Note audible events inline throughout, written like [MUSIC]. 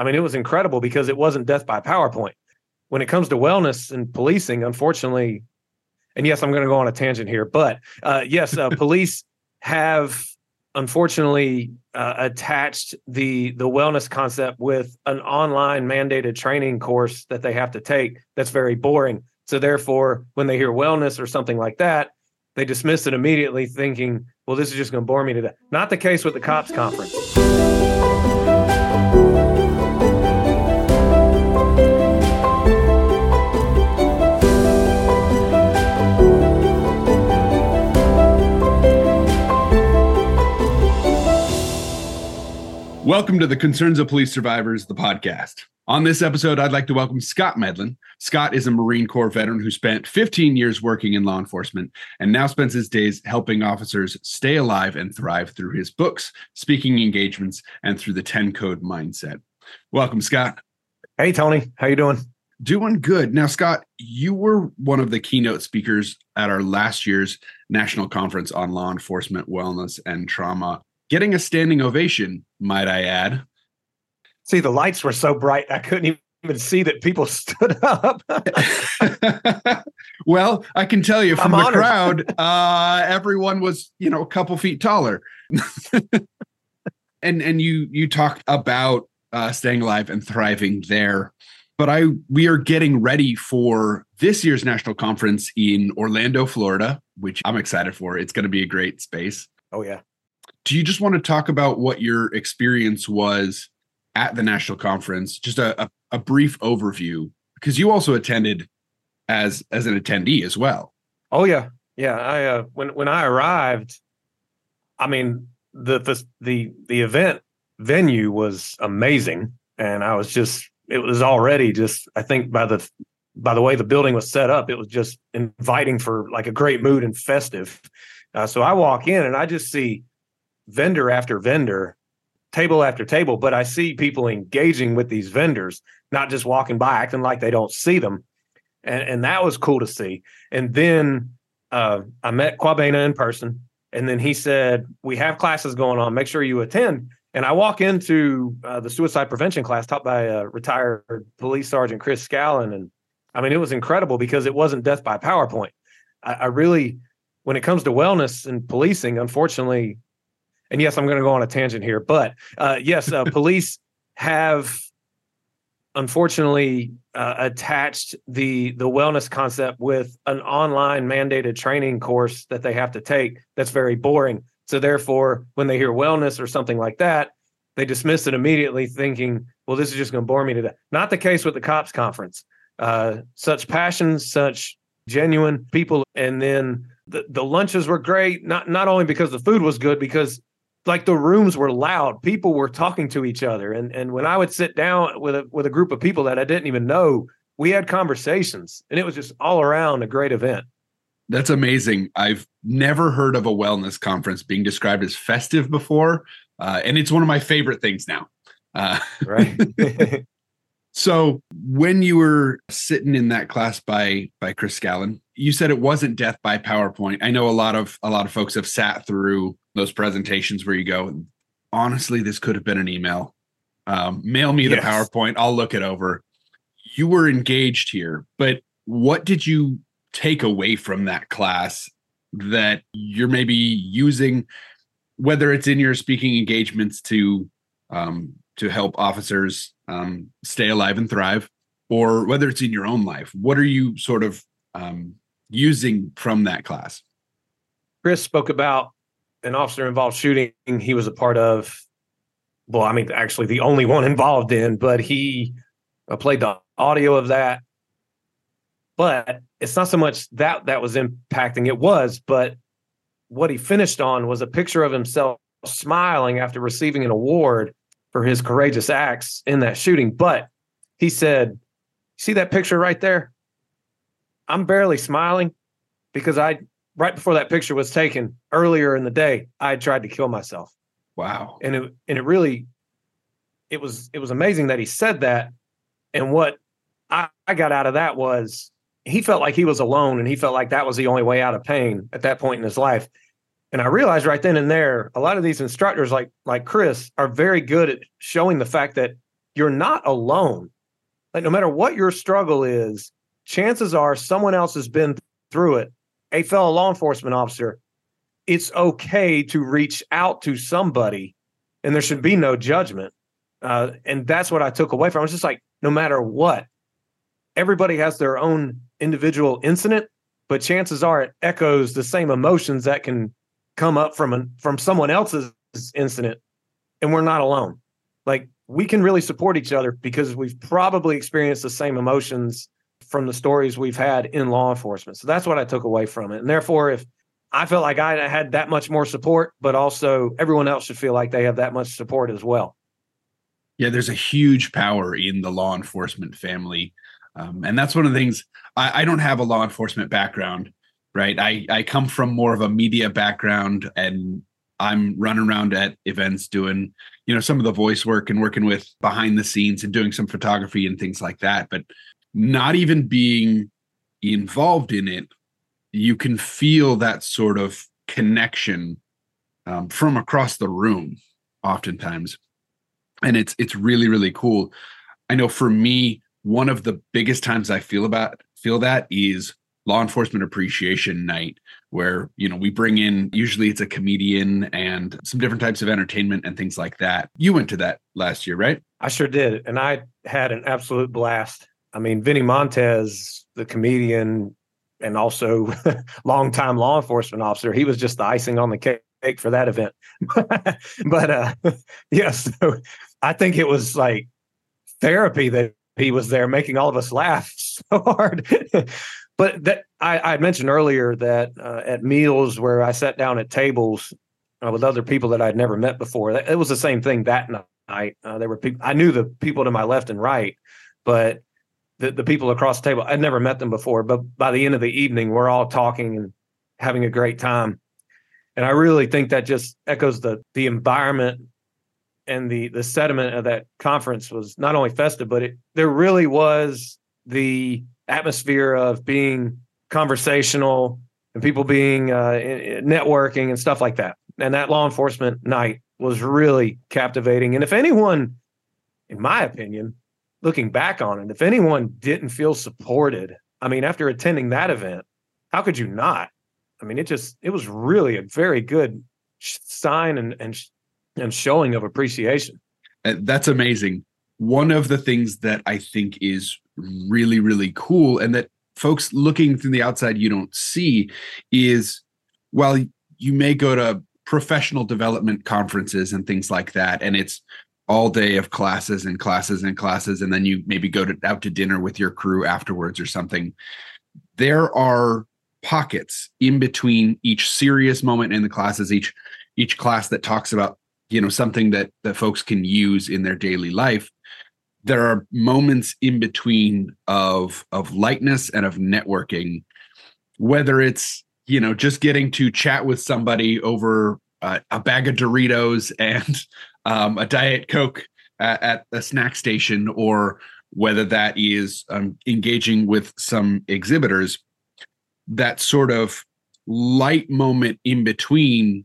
I mean, it was incredible because it wasn't death by PowerPoint. When it comes to wellness and policing, unfortunately, and yes, I'm going to go on a tangent here, but uh, yes, uh, [LAUGHS] police have unfortunately uh, attached the the wellness concept with an online mandated training course that they have to take. That's very boring. So therefore, when they hear wellness or something like that, they dismiss it immediately, thinking, "Well, this is just going to bore me to death." Not the case with the cops conference. Welcome to the Concerns of Police Survivors, the podcast. On this episode, I'd like to welcome Scott Medlin. Scott is a Marine Corps veteran who spent 15 years working in law enforcement and now spends his days helping officers stay alive and thrive through his books, speaking engagements, and through the 10 code mindset. Welcome, Scott. Hey, Tony. How you doing? Doing good. Now, Scott, you were one of the keynote speakers at our last year's National Conference on Law Enforcement, Wellness, and Trauma getting a standing ovation, might I add. See, the lights were so bright, I couldn't even see that people [LAUGHS] stood up. [LAUGHS] well, I can tell you from I'm the honored. crowd, [LAUGHS] uh, everyone was, you know, a couple feet taller. and and you you talked about uh, staying alive and thriving there. But I we are getting ready for this year's national conference in Orlando, Florida, which I'm excited for. It's going to be a great space. Oh yeah do you just want to talk about what your experience was at the national conference? Just a, a, a, brief overview because you also attended as as an attendee as well. Oh yeah. Yeah i uh when when i arrived i mean the the the, the event venue was amazing and i was just it was already just i think by the by the way the building was set up it was just inviting for like a great mood and festive. Uh, so i walk in and i just see vendor after vendor, table after table, but I see people engaging with these vendors, not just walking by acting like they don't see them. And, and that was cool to see. And then uh, I met Quabena in person. And then he said, We have classes going on. Make sure you attend. And I walk into uh, the suicide prevention class taught by uh, retired police sergeant Chris Scallon. And I mean, it was incredible because it wasn't death by PowerPoint. I, I really, when it comes to wellness and policing, unfortunately, and yes, I'm going to go on a tangent here, but uh, yes, uh, [LAUGHS] police have unfortunately uh, attached the the wellness concept with an online mandated training course that they have to take. That's very boring. So therefore, when they hear wellness or something like that, they dismiss it immediately, thinking, "Well, this is just going to bore me to death." Not the case with the cops conference. Uh, such passion, such genuine people, and then the, the lunches were great. Not not only because the food was good, because like the rooms were loud. People were talking to each other. And and when i would sit down with a with a group of people that i didn't even know we had conversations. And it was just all around a great event. That's amazing. I've never heard of a wellness conference being described as festive before uh, and it's one of my favorite things now. Uh, right. [LAUGHS] [LAUGHS] So when you were sitting in that class by by chris scallon you said it wasn't death by powerpoint. I know a lot of a lot of folks have sat through those presentations where you go, honestly, this could have been an email. Um, mail me the yes. PowerPoint. I'll look it over. You were engaged here, but what did you take away from that class that you're maybe using, whether it's in your speaking engagements to um, to help officers um, stay alive and thrive, or whether it's in your own life? What are you sort of um, using from that class? Chris spoke about an officer involved shooting he was a part of well i mean actually the only one [LAUGHS] involved in but he uh, played the audio of that. But it's not so much that that was impacting it was but what he finished on was a picture of himself smiling after receiving an award for his courageous acts in that shooting. But he said see that picture right there? I'm barely smiling because i right before that picture was taken earlier in the day, I tried to kill myself. Wow. And it and it really it was it was amazing that he said that. And what I, I got out of that was he felt like he was alone and he felt like that was the only way out of pain at that point in his life. And I realized right then and there, a lot of these instructors like like Chris are very good at showing the fact that you're not alone. Like no matter what your struggle is, chances are someone else has been through it. A fellow law enforcement officer, it's okay to reach out to somebody and there should be no judgment. Uh, and that's what I took away from. It was just like, no matter what, everybody has their own individual incident, but chances are it echoes the same emotions that can come up from an, from someone else's incident, and we're not alone. Like we can really support each other because we've probably experienced the same emotions from the stories we've had in law enforcement. So that's what I took away from it. And therefore, if I felt like I had that much more support, but also everyone else should feel like they have that much support as well. Yeah, there's a huge power in the law enforcement family. Um, and that's one of the things I, I don't have a law enforcement background, right? I, I come from more of a media background and I'm running around at events doing, you know, some of the voice work and working with behind the scenes and doing some photography and things like that. But not even being involved in it you can feel that sort of connection um, from across the room oftentimes. And it's it's really really cool. I know for me one of the biggest times i feel about feel that is law enforcement appreciation night where you know we bring in usually it's a comedian and some different types of entertainment and things like that. You went to that last year right? I sure did. And i had an absolute blast i mean vinnie montez the comedian and also [LAUGHS] longtime law enforcement officer. He was just the icing on the cake for that event. [LAUGHS] but uh, [LAUGHS] yes, so I think it was like therapy that he was there making all of us laugh so hard. but that I, I mentioned earlier that uh, at meals where I sat down at tables uh, with other people that I'd never met before, it was the same thing that night. Uh, there were people I knew the people to my left and right, but the, the people across the table. I'd never met them before, but by the end of the evening, we're all talking and having a great time. And I really think that just echoes the the environment and the the sentiment of that conference was not only festive, but it there really was the atmosphere of being conversational and people being uh, networking and stuff like that. And that law enforcement night was really captivating. And if anyone, in my opinion, looking back on it, if anyone didn't feel supported, I mean, after attending that event, how could you not? I mean, it just it was really a very good sign and and and showing of appreciation. Uh, that's amazing. One of the things that I think is really really cool and that folks looking from the outside you don't see is while you may go to professional development conferences and things like that and it's all day of classes and classes and classes and then you maybe go to, out to dinner with your crew afterwards or something. There are pockets in between each serious moment in the classes each each class that talks about you know something that that folks can use in their daily life. There are moments in between of of lightness and of networking whether it's you know just getting to chat with somebody over uh, a bag of doritos [LAUGHS] and um, a diet coke at, at, a snack station or whether that is um, engaging with some exhibitors that sort of light moment in between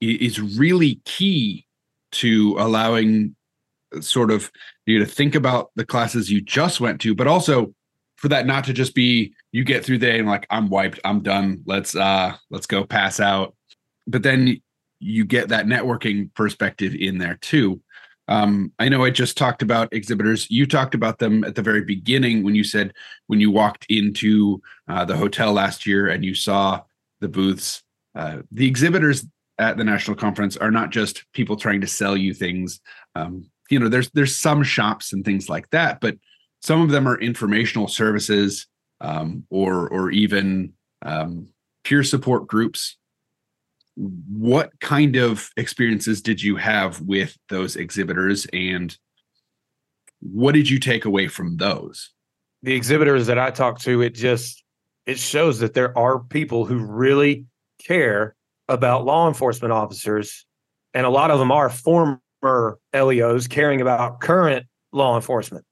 is really key to allowing uh, sort of you to think about the classes you just went to but also for that not to just be you get through there and like i'm wiped i'm done let's uh let's go pass out. But then you get that networking perspective in there too. Um, I know I just talked about exhibitors. You talked about them at the very beginning when you said when you walked into uh, the hotel last year and you saw the booths. Uh, the exhibitors at the national conference are not just people trying to sell you things. Um, you know, there's there's some shops and things like that, but some of them are informational services um, or or even um, peer support groups what kind of experiences did you have with those exhibitors and what did you take away from those? The exhibitors that i talked to it just it shows that there are people who really care about law enforcement officers and a lot of them are former leos caring about current law enforcement.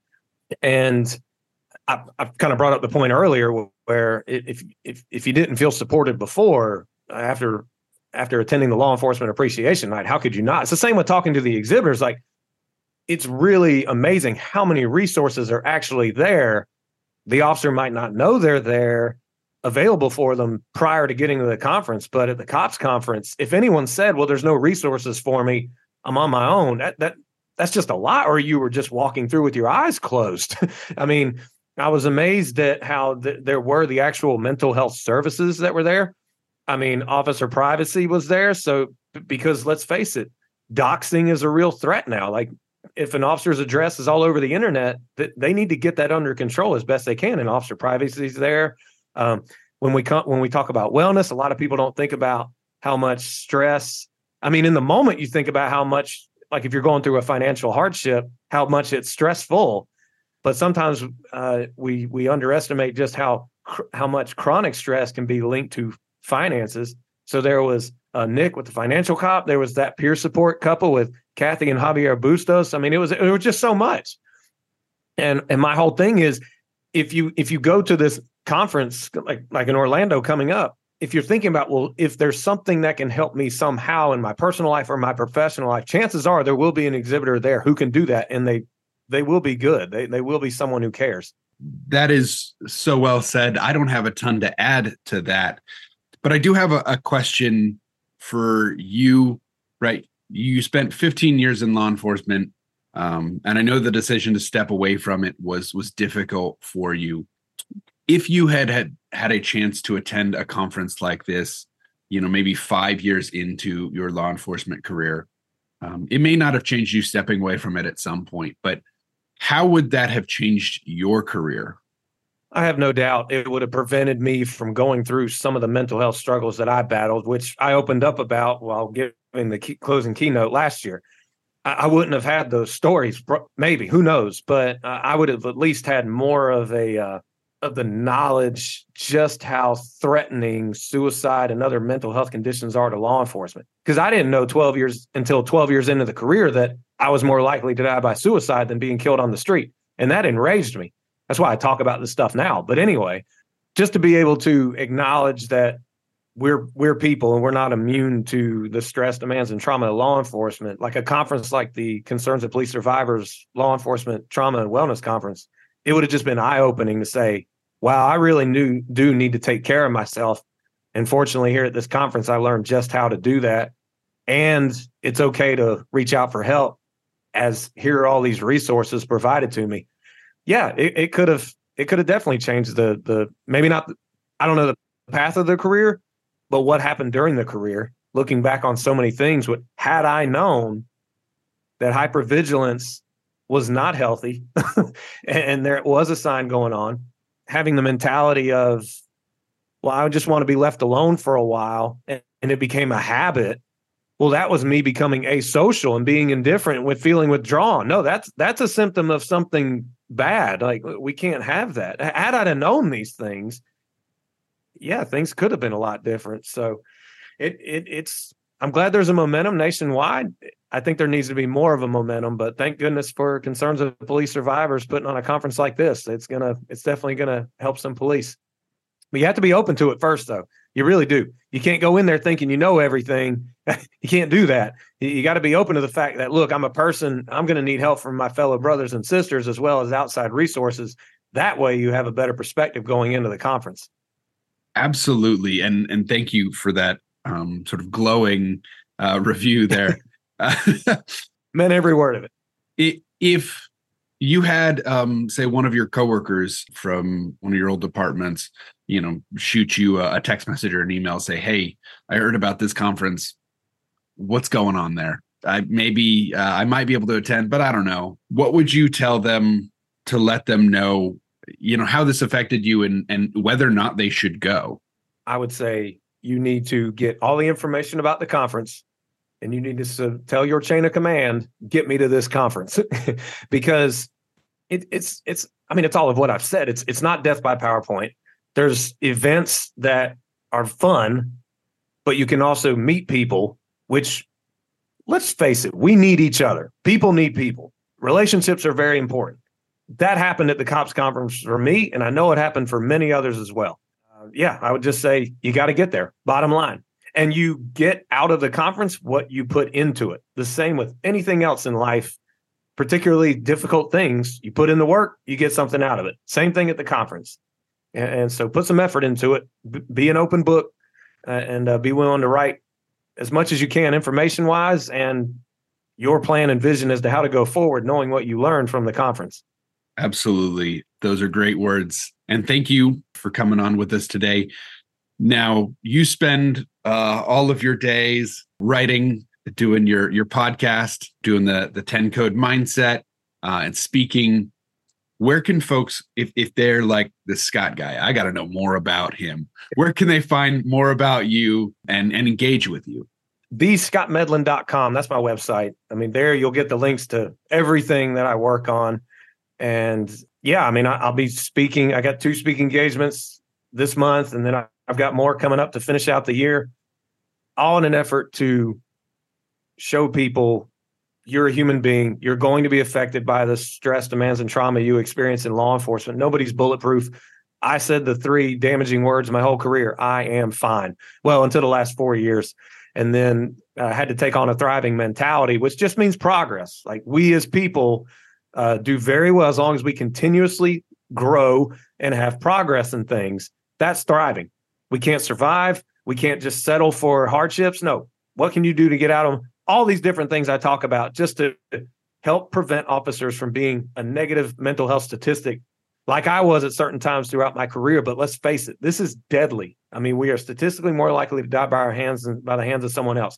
And I, have kind of brought up the point earlier where if if if you didn't feel supported before after after attending the law enforcement appreciation night. How could you not? It's the same with talking to the exhibitors. Like, it's really amazing how many resources are actually there. The officer might not know they're there available for them prior to getting to the conference. But at the cops conference, if anyone said, "Well, there's no resources for me, I'm on my own," that that that's just a lot. Or you were just walking through with your eyes closed. [LAUGHS] I mean, I was amazed at how th- there were the actual mental health services that were there. I mean, officer privacy was there. So because let's face it, doxing is a real threat now. Like if an officer's address is all over the internet, they need to get that under control as best they can. And officer privacy is there. Um, when we come, when we talk about wellness, a lot of people don't think about how much stress. I mean, in the moment, you think about how much, like if you're going through a financial hardship, how much it's stressful. But sometimes uh, we we underestimate just how how much chronic stress can be linked to finances. So there was uh, Nick with the financial cop. There was that peer support couple with Kathy and Javier Bustos. I mean, it was it was just so much. And and my whole thing is, if you if you go to this conference like like in Orlando coming up, if you're thinking about well, if there's something that can help me somehow in my personal life or my professional life, chances are there will be an exhibitor there who can do that, and they they will be good. They they will be someone who cares. That is so well said. I don't have a ton to add to that, but I do have a, a question for you. Right, you spent 15 years in law enforcement, um, and I know the decision to step away from it was was difficult for you if you had had had a chance to attend a conference like this, you know, maybe five years into your law enforcement career, um, it may not have changed you stepping away from it at some point, but how would that have changed your career? I have no doubt it would have prevented me from going through some of the mental health struggles that I battled, which I opened up about while giving the key, closing keynote last year. I, I, wouldn't have had those stories, maybe, who knows, but uh, I would have at least had more of a uh, of the knowledge just how threatening suicide and other mental health conditions are to law enforcement. Because I didn't know 12 years until 12 years into the career that I was more likely to die by suicide than being killed on the street. And that enraged me. That's why I talk about this stuff now. But anyway, just to be able to acknowledge that we're we're people and we're not immune to the stress, demands, and trauma of law enforcement. Like a conference like the Concerns of Police Survivors Law Enforcement Trauma and Wellness Conference, it would have just been eye opening to say, wow, I really knew, do need to take care of myself. And fortunately, here at this conference, I learned just how to do that. And it's okay to reach out for help as here are all these resources provided to me. Yeah, it, it could have it could have definitely changed the the maybe not I don't know the path of the career, but what happened during the career. Looking back on so many things, what had I known that hypervigilance was not healthy [LAUGHS] and there was a sign going on having the mentality of, well, I just want to be left alone for a while, and, and it became a habit. Well, that was me becoming asocial and being indifferent with feeling withdrawn. No, that's that's a symptom of something bad. Like we can't have that. Had I known these things, yeah, things could have been a lot different. So it it it's I'm glad there's a momentum nationwide. I think there needs to be more of a momentum, but thank goodness for concerns of police survivors putting on a conference like this. It's gonna, it's definitely gonna help some police. But you have to be open to it first, though. You really do. You can't go in there thinking you know everything. [LAUGHS] you can't do that. You, got to be open to the fact that look, I'm a person. I'm going to need help from my fellow brothers and sisters as well as outside resources. That way, you have a better perspective going into the conference. Absolutely, and and thank you for that um, sort of glowing uh, review there. [LAUGHS] Meant every word of it. If you had, um, say, one of your coworkers from one of your old departments, you know, shoot you a, text message or an email, say, "Hey, I heard about this conference. What's going on there? I maybe uh, I might be able to attend, but I don't know." What would you tell them to let them know, you know, how this affected you and and whether or not they should go? I would say you need to get all the information about the conference and you need to tell your chain of command, get me to this conference [LAUGHS] because it, it's it's I mean it's all of what I've said. It's it's not death by PowerPoint. There's events that are fun, but you can also meet people. Which, let's face it, we need each other. People need people. Relationships are very important. That happened at the cops conference for me, and I know it happened for many others as well. Uh, yeah, I would just say you got to get there. Bottom line and you get out of the conference what you put into it. The same with anything else in life. particularly difficult things, you put in the work, you get something out of it. Same thing at the conference. And, and so put some effort into it, B- be an open book, uh, and uh, be willing to write as much as you can information wise and your plan and vision as to how to go forward, knowing what you learned from the conference. Absolutely. Those are great words. And thank you for coming on with us today. Now, you spend uh, all of your days writing, doing your your podcast, doing the the 10 code mindset, uh, and speaking. Where can folks, if if they're like the Scott guy, I got to know more about him. Where can they find more about you and and engage with you? thescottmedlin.com. That's my website. I mean, there you'll get the links to everything that I work on. And yeah, I mean, I, will be speaking. I got two speaking engagements this month, and then I, I've got more coming up to finish out the year, all in an effort to show people you're a human being. You're going to be affected by the stress, demands, and trauma you experience in law enforcement. Nobody's bulletproof. I said the three damaging words my whole career I am fine. Well, until the last four years and then uh, had to take on a thriving mentality, which just means progress. Like we as people uh, do very well as long as we continuously grow and have progress in things. That's thriving. We can't survive. We can't just settle for hardships. No. What can you do to get out of all these different things I talk about just to help prevent officers from being a negative mental health statistic like I was at certain times throughout my career. But let's face it, this is deadly. I mean, we are statistically more likely to die by our hands than by the hands of someone else.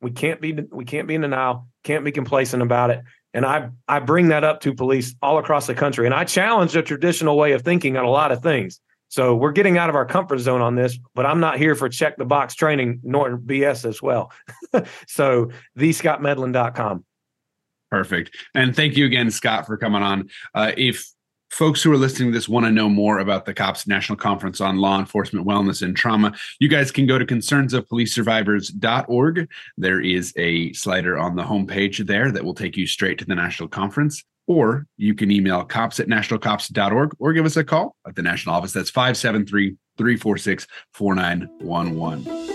We can't be we can't be in denial, can't be complacent about it. And I I bring that up to police all across the country. And I challenge the traditional way of thinking on a lot of things. So we're getting out of our comfort zone on this, but I'm not here for check the box training nor BS as well. [LAUGHS] so thescottmedlin.com. Perfect. And thank you again, Scott, for coming on. Uh, if folks who are listening to this want to know more about the COPS National Conference on Law Enforcement Wellness and Trauma, you guys can go to concernsofpolicesurvivors.org. There is a slider on the homepage there that will take you straight to the national conference. Or you can email cops at nationalcops.org or give us a call at the national office. That's 573 346 4911.